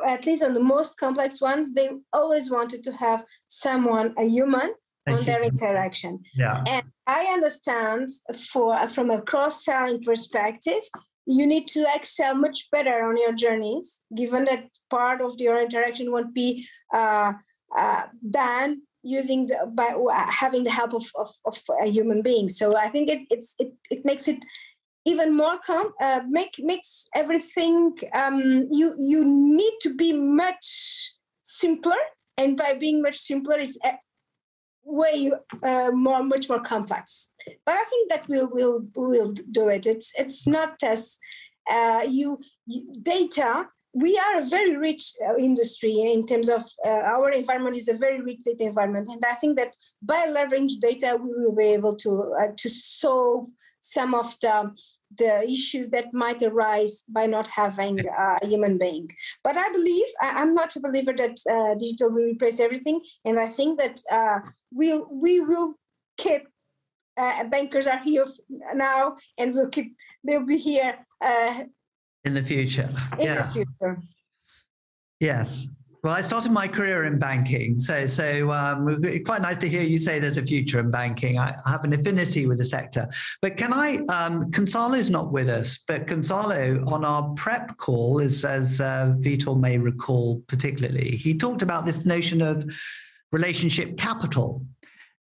D: at least on the most complex ones, they always wanted to have someone, a human, on their interaction.
B: Yeah.
D: And I understand for from a cross-selling perspective, you need to excel much better on your journeys, given that part of your interaction won't be uh, uh, done using the, by having the help of, of, of, a human being. So I think it, it's it, it makes it even more com- uh, make makes everything um, you you need to be much simpler and by being much simpler it's way uh, more much more complex. But i think that we'll we'll we'll do it. It's it's not as uh, you, you, data we are a very rich uh, industry in terms of uh, our environment is a very rich data environment. And i think that by leveraging data we will be able to uh, to solve some of the the issues that might arise by not having a human being. But I believe I, am not a believer that uh, digital will replace everything, and I think that uh, we'll we will keep. Uh, bankers are here now, and we'll keep. They'll be here uh,
B: in the future.
D: In yeah. the future.
B: Yes. Well, I started my career in banking, so so um, quite nice to hear you say there's a future in banking. I, have an affinity with the sector, but can I? Um, Gonzalo's not with us, but Gonzalo on our prep call, as as uh, Vitor may recall particularly, he talked about this notion of relationship capital,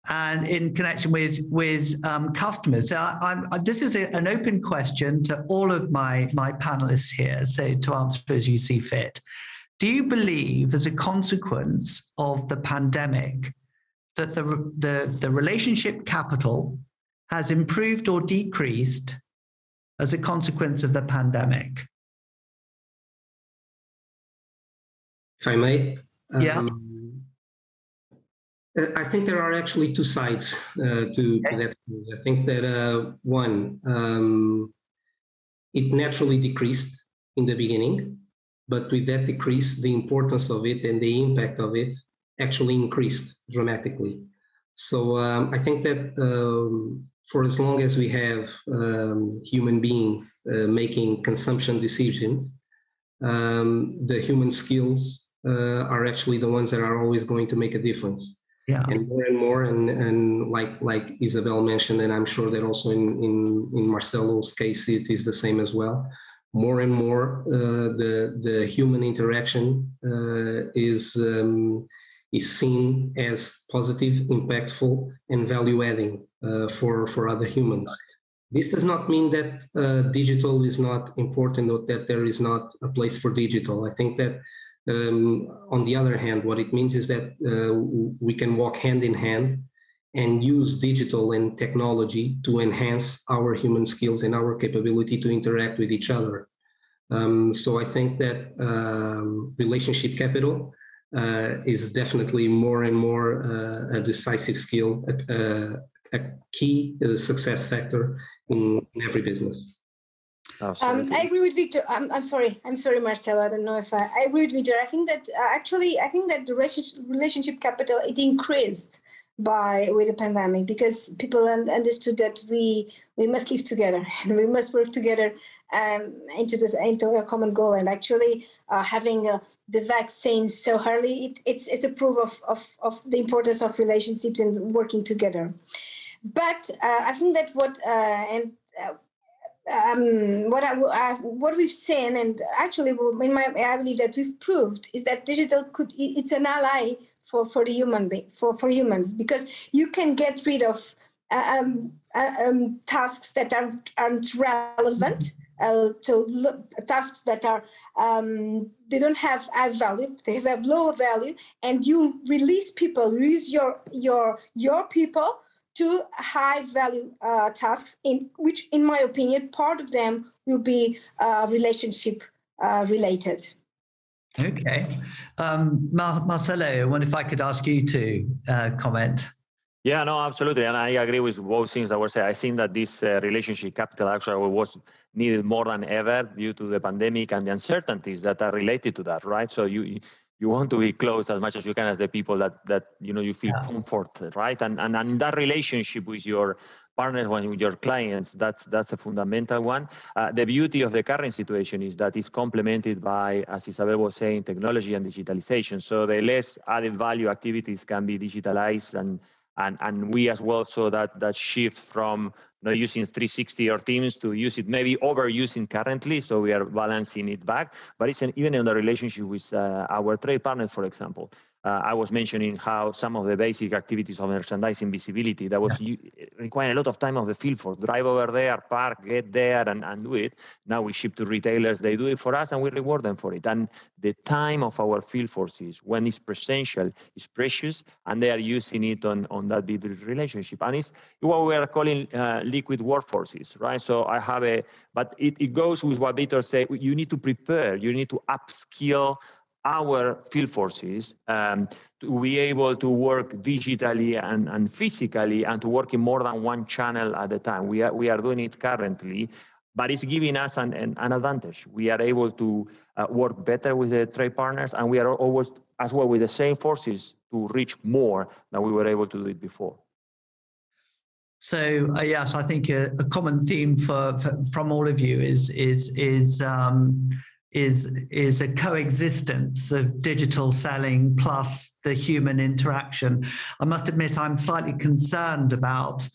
B: and in connection with with um, customers. So I, I, this is a, an open question to all of my my panelists here, so to answer as you see fit. Do you believe, as a consequence of the pandemic, that the the, the relationship capital has improved or decreased as a consequence of the pandemic?
C: If I may,
B: yeah.
C: Um, uh, I think there are actually two sides uh, to, to, that. I think that uh, one, um, it naturally decreased in the beginning, but with that decrease, the importance of it and the impact of it actually increased dramatically. So um, I think that um, for as long as we have um, human beings uh, making consumption decisions, um, the human skills uh, are actually the ones that are always going to make a difference
B: yeah.
C: and more and more and and like like isabel mentioned and i'm sure that also in in, in marcelo's case it is the same as well more and more uh, the the human interaction uh, is um, is seen as positive impactful and value adding uh, for for other humans. This does not mean that uh, digital is not important or that there is not a place for digital. I think that um, on the other hand, what it means is that uh, we can walk hand in hand and use digital and technology to enhance our human skills and our capability to interact with each other. Um, so I think that um, relationship capital uh, is definitely more and more uh, a decisive skill, a, a key uh, success factor in, in every business.
D: Um, I agree with Victor. I'm, I'm sorry. I'm sorry, Marcelo. I don't know if I, I agree with Victor. I think that uh, actually, I think that the relationship capital it increased by with the pandemic because people understood that we we must live together [laughs] and we must work together um, into this into a common goal. And actually, uh, having uh, the vaccine so early, it, it's it's a proof of, of of the importance of relationships and working together. But uh, I think that what uh, and uh, um, what I, I, what we've seen, and actually, in my, I believe that we've proved is that digital could it's an ally for for human being for for humans because you can get rid of uh, um, uh, um, tasks that are, aren't relevant. Uh, so tasks that are um, they don't have high value, they have low value, and you release people, release your your your people to high value uh, tasks in which in my opinion part of them will be uh, relationship uh, related
B: okay um, Mar- marcelo i wonder if i could ask you to uh, comment
E: yeah, no, absolutely, and I agree with both things that were said. I think that this uh, relationship capital actually was needed more than ever due to the pandemic and the uncertainties that are related to that, right? So you you want to be close as much as you can as the people that that you know you feel yeah. comfort right and, and and that relationship with your partners with your clients that's that's a fundamental one uh, the beauty of the current situation is that it's complemented by as isabel was saying technology and digitalization so the less added value activities can be digitalized and and and we as well so that that shift from not using 360 or Teams to use it, maybe overusing currently. So we are balancing it back. But it's an, even in the relationship with uh, our trade partners, for example uh, I was mentioning how some of the basic activities of merchandising visibility that was yeah. requiring a lot of time of the field force. Drive over there, park, get there, and, and do it. Now we ship to retailers, they do it for us, and we reward them for it. And the time of our field forces, when it's presential, is precious, and they are using it on, on that big relationship. And it's what we are calling uh, liquid workforces, right? So I have a, but it, it goes with what Victor said, you need to prepare, you need to upskill our field forces um, to be able to work digitally and, and physically and to work in more than one channel at a time. We are, we are doing it currently, but it's giving us an, an, an advantage. We are able to uh, work better with the trade partners and we are always as well with the same forces to reach more than we were able to do it before.
B: So uh, yes, I think a, a common theme for, for, from all of you is is is um, is is a coexistence of digital selling plus the human interaction. I must admit, I'm slightly concerned about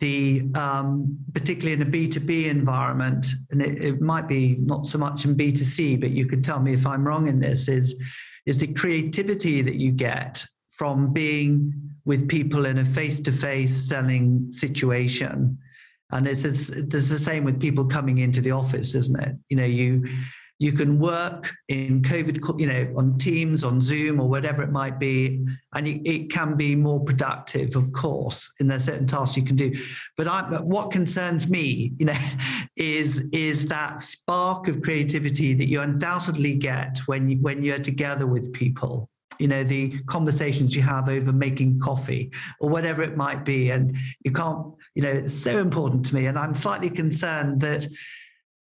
B: the um, particularly in a B2B environment, and it, it, might be not so much in B2C, but you could tell me if I'm wrong in this, is, is the creativity that you get from being with people in a face-to-face selling situation. And it's, it's, it's the same with people coming into the office, isn't it? You know, you you can work in COVID, you know, on Teams, on Zoom, or whatever it might be, and it can be more productive, of course, in there's certain tasks you can do. But, I, but what concerns me, you know, [laughs] is is that spark of creativity that you undoubtedly get when you, when you're together with people. You know, the conversations you have over making coffee or whatever it might be, and you can't. You know, it's so important to me, and I'm slightly concerned that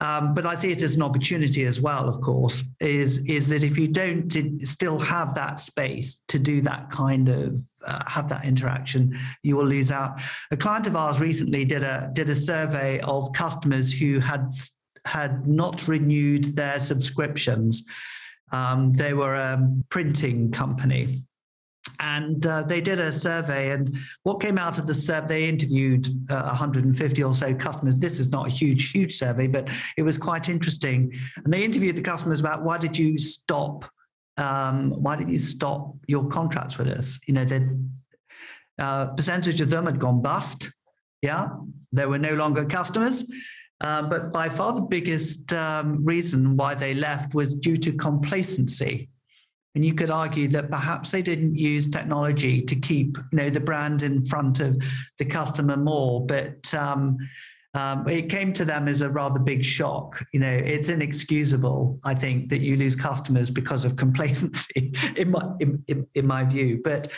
B: um, but I see it as an opportunity as well, of course, is, is that if you don't still have that space to do that kind of, uh, have that interaction, you will lose out. A client of ours recently did a, did a survey of customers who had, had not renewed their subscriptions. Um, they were a printing company and uh, they did a survey and what came out of the survey they interviewed uh, 150 or so customers. This is not a huge huge survey but it was quite interesting. And they interviewed the customers about why did you stop um, why did you stop your contracts with us? You know the uh, percentage of them had gone bust. Yeah they were no longer customers. Uh, but by far the biggest um, reason why they left was due to complacency and you could argue that perhaps they didn't use technology to keep you know the brand in front of the customer more but um, um, it came to them as a rather big shock. You know, it's inexcusable, I think, that you lose customers because of [laughs] complacency, in my in, in, in my view. But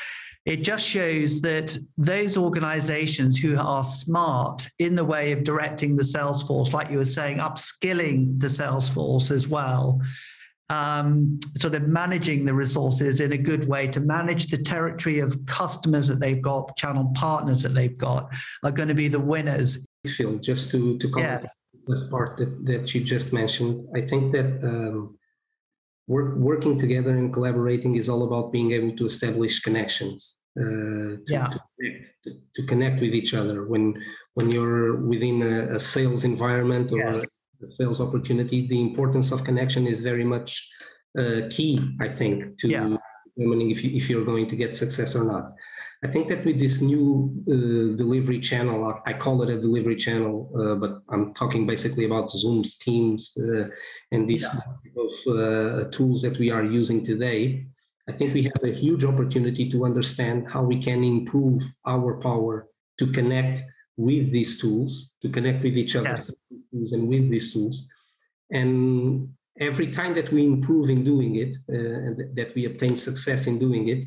B: it just shows that those organizations who are smart in the way of directing the sales force, like you were saying, upskilling the sales force as well, um, sort of managing the resources in a good way to manage the territory of customers that they've got, channel partners that they've got, are going to be the winners.
C: Phil, just to to comment this part that, that you just mentioned, I think that um, work, working together and collaborating is all about being able to establish connections. Uh, to, yeah. to, connect, to, to, connect with each other when when you're within a, a sales environment or yes the sales opportunity, the importance of connection is very much uh, key, I think, to yeah. determining if, you, if you're going to get success or not. I think that with this new uh, delivery channel, I call it a delivery channel, uh, but I'm talking basically about Zooms, Teams, uh, and these yeah. of uh, tools that we are using today. I think we have a huge opportunity to understand how we can improve our power to connect with these tools, to connect with each other yes. and with these tools. And every time that we improve in doing it, uh, and that we obtain success in doing it,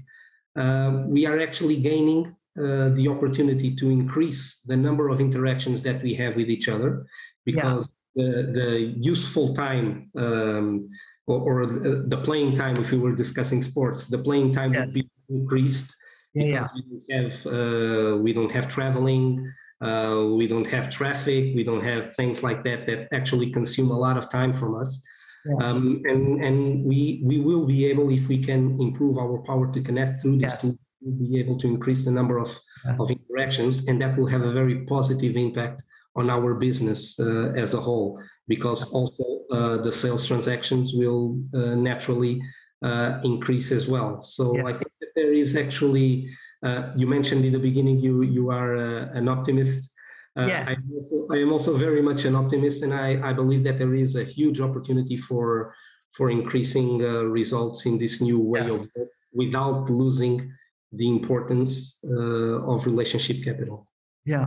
C: uh, we are actually gaining uh, the opportunity to increase the number of interactions that we have with each other because yeah. the, the useful time um, or, or, the playing time, if we were discussing sports, the playing time yes. would be increased because yeah. we don't have uh, we don't have traveling uh, we don't have traffic. We don't have things like that that actually consume a lot of time from us. Yes. Um, and and we we will be able, if we can improve our power to connect through this yes. tools, we'll be able to increase the number of, yeah. of interactions, and that will have a very positive impact on our business uh, as a whole. Because also uh, the sales transactions will uh, naturally uh, increase as well. So yeah. I think that there is actually uh, you mentioned in the beginning you you are uh, an optimist. Uh, yeah. I, also, I am also very much an optimist, and I, I believe that there is a huge opportunity for for increasing uh, results in this new way yes. of work without losing the importance uh, of relationship capital.
B: Yeah.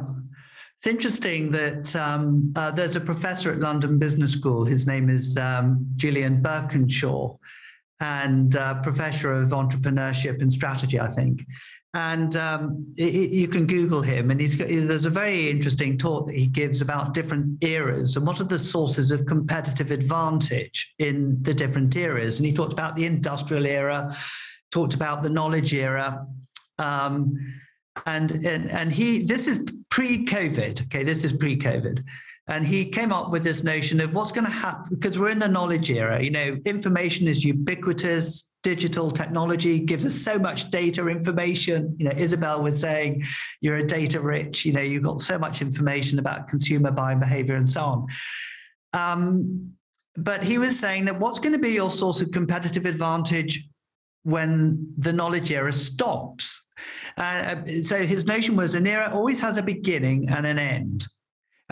B: It's interesting that um, uh, there's a professor at London Business School. His name is um, Julian Birkinshaw, and uh, professor of entrepreneurship and strategy, I think and um, it, you can Google him, and he's got, there's a very interesting talk that he gives about different eras and what are the sources of competitive advantage in the different eras. And he talked about the industrial era, talked about the knowledge era, um, and and and he this is pre-COVID. Okay, this is pre-COVID. And he came up with this notion of what's going to happen because we're in the knowledge era. You know, information is ubiquitous. Digital technology gives us so much data information. You know, Isabel was saying you're a data rich. You know, you've got so much information about consumer buying behavior and so on. Um, but he was saying that what's going to be your source of competitive advantage when the knowledge era stops? Uh, so his notion was an era always has a beginning and an end.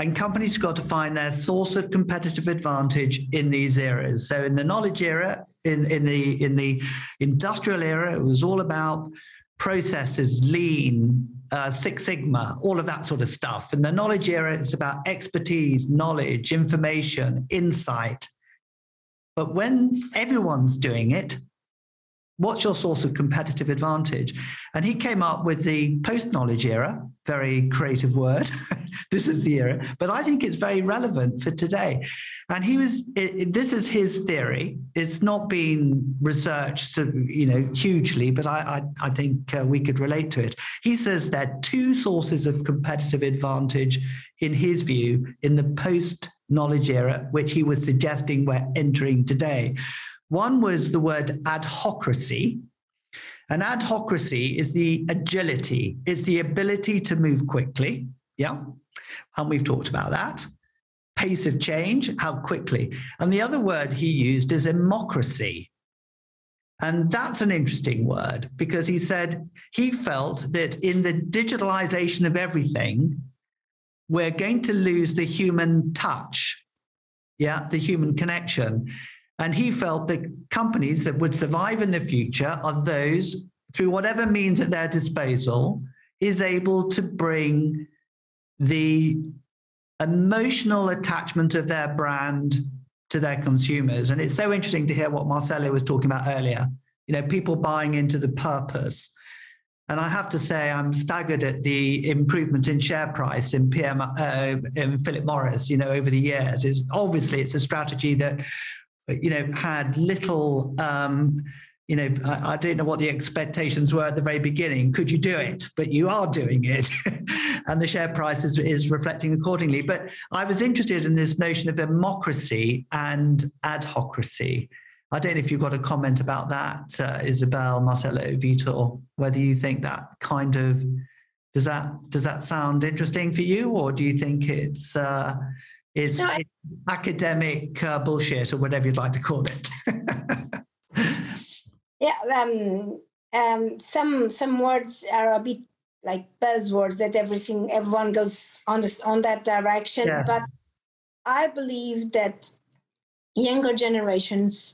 B: And companies have got to find their source of competitive advantage in these eras. So in the knowledge era, in, in the in the industrial era, it was all about processes, lean, uh, Six Sigma, all of that sort of stuff. In the knowledge era, it's about expertise, knowledge, information, insight. But when everyone's doing it, what's your source of competitive advantage? And he came up with the post knowledge era, very creative word. [laughs] this is the era, but I think it's very relevant for today. And he was, it, it, this is his theory. It's not been researched, you know, hugely, but I, I, I think uh, we could relate to it. He says there are two sources of competitive advantage, in his view, in the post knowledge era, which he was suggesting we're entering today. One was the word adhocracy. An adhocracy is the agility, it's the ability to move quickly. Yeah. And we've talked about that. Pace of change, how quickly. And the other word he used is emocracy. And that's an interesting word because he said he felt that in the digitalization of everything, we're going to lose the human touch, yeah, the human connection. And he felt that companies that would survive in the future are those, through whatever means at their disposal, is able to bring the emotional attachment of their brand to their consumers. And it's so interesting to hear what Marcelo was talking about earlier. You know, people buying into the purpose. And I have to say, I'm staggered at the improvement in share price in PM uh, in Philip Morris. You know, over the years, is obviously it's a strategy that you know, had little, um, you know, I, I, don't know what the expectations were at the very beginning. Could you do it? But you are doing it. [laughs] and the share price is, is reflecting accordingly. But I was interested in this notion of emocracy and adhocracy. I don't know if you've got a comment about that, uh, Isabel, Marcelo, Vitor, whether you think that kind of does that does that sound interesting for you, or do you think it's uh, it's, no, I, academic uh, bullshit or whatever you'd like to call it. [laughs]
D: yeah, um, um, some some words are a bit like buzzwords that everything everyone goes on this on that direction. Yeah. But I believe that younger generations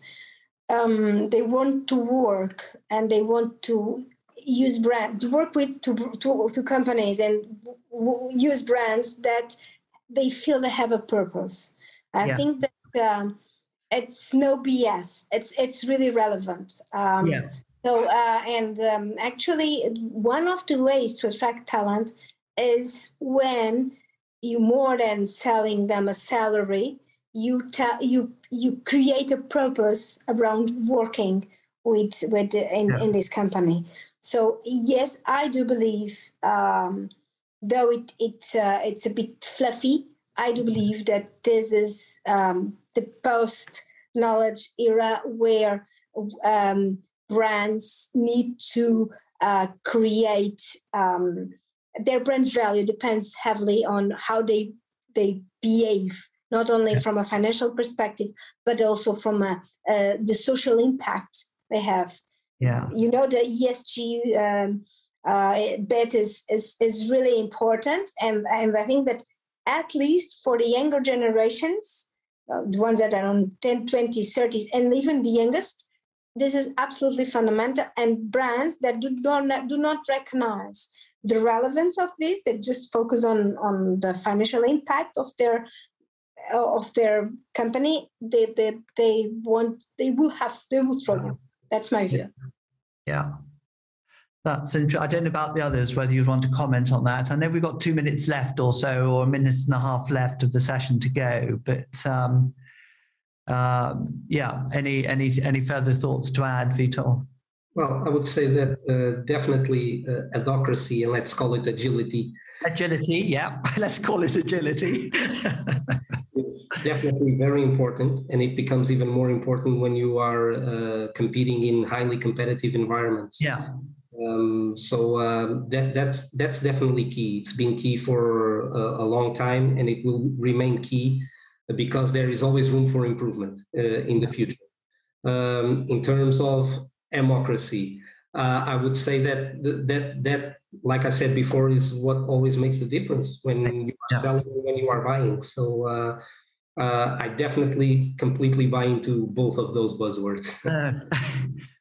D: um, they want to work and they want to use brand to work with to, to, to companies and w- use brands that they feel they have a purpose. I yeah. think that um, it's no BS. It's it's really relevant. Um, yeah. So uh, and um, actually, one of the ways to attract talent is when you more than selling them a salary, you tell you you create a purpose around working with with in, yeah. in this company. So yes, I do believe um, though it it uh, it's a bit fluffy, I do believe that this is um, the post knowledge era where um, brands need to uh, create um, their brand value depends heavily on how they they behave not only from a financial perspective but also from a, uh, the social impact they have.
B: Yeah.
D: You know the esg um, uh, bet is, is is really important. And and i think that at least for the younger generations uh, the ones that are on 10 20 30 and even the youngest this is absolutely fundamental and brands that do not do not recognize the relevance of this. That just focus on on the financial impact of their uh, of their company. They they they want they will have they will struggle. That's my view.
B: Yeah that's interesting. I don't know about the others, whether you'd want to comment on that. I know we've got two minutes left or so, or a minute and a half left of the session to go. But um, um, yeah, any any any further thoughts to add, Vitor?
C: Well, I would say that uh, definitely uh, and let's call it agility.
B: Agility, yeah, [laughs] let's call it agility. [laughs]
C: it's definitely very important, and it becomes even more important when you are uh, competing in highly competitive environments.
B: Yeah.
C: Um, so um, that that's that's definitely key. It's been key for a, a, long time, and it will remain key because there is always room for improvement uh, in the future. Um, in terms of emocracy, uh, I would say that that that like I said before is what always makes the difference when you are yeah. selling when you are buying. So uh, uh, I definitely completely buy into both of those buzzwords. [laughs]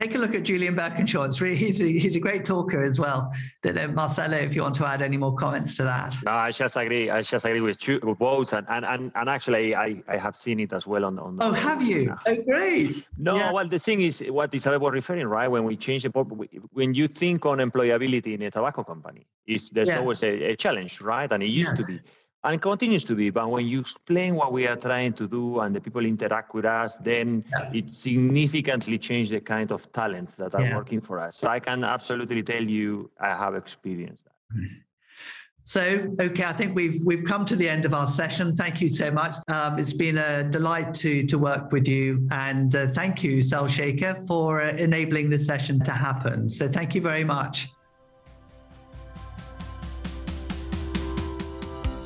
F: Take a look at Julian Birkinshaw. It's really, he's, a, he's a great talker as well. Uh, Marcelo, if you want to add any more comments to that.
E: No, I just agree. I just agree with, you, with both. And, and, and, and actually, I, I have seen it as well on. on
F: oh, have you? Oh, great.
E: No, yeah. well, the thing is, what Isabel was referring, right? When we change the when you think on employability in a tobacco company, is there's yeah. always a, a, challenge, right? And it used yes. to be and continues to be. But when you explain what we are trying to do and the people interact with us, then yeah. it significantly changes the kind of talents that are yeah. working for us. So I can absolutely tell you I have experienced that.
F: So, okay, I think we've we've come to the end of our session. Thank you so much. Um, it's been a delight to to work with you, and uh, thank you, Sales Shaker, for uh, enabling this session to happen. So, thank you very much.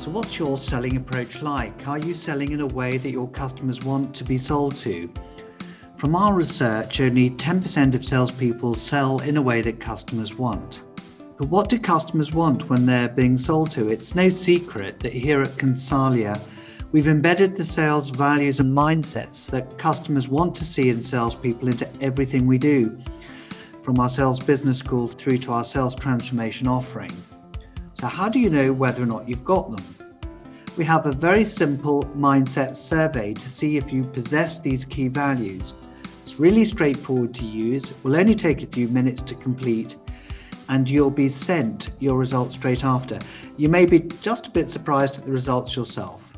B: So, what's your selling approach like? Are you selling in a way that your customers want to be sold to? From our research, only 10% of salespeople sell in a way that customers want. But what do customers want when they're being sold to? It's no secret that here at Consalia, we've embedded the sales values and mindsets that customers want to see in salespeople into everything we do, from our sales business school through to our sales transformation offering. So, how do you know whether or not you've got them? We have a very simple mindset survey to see if you possess these key values. It's really straightforward to use, will only take a few minutes to complete, and you'll be sent your results straight after. You may be just a bit surprised at the results yourself.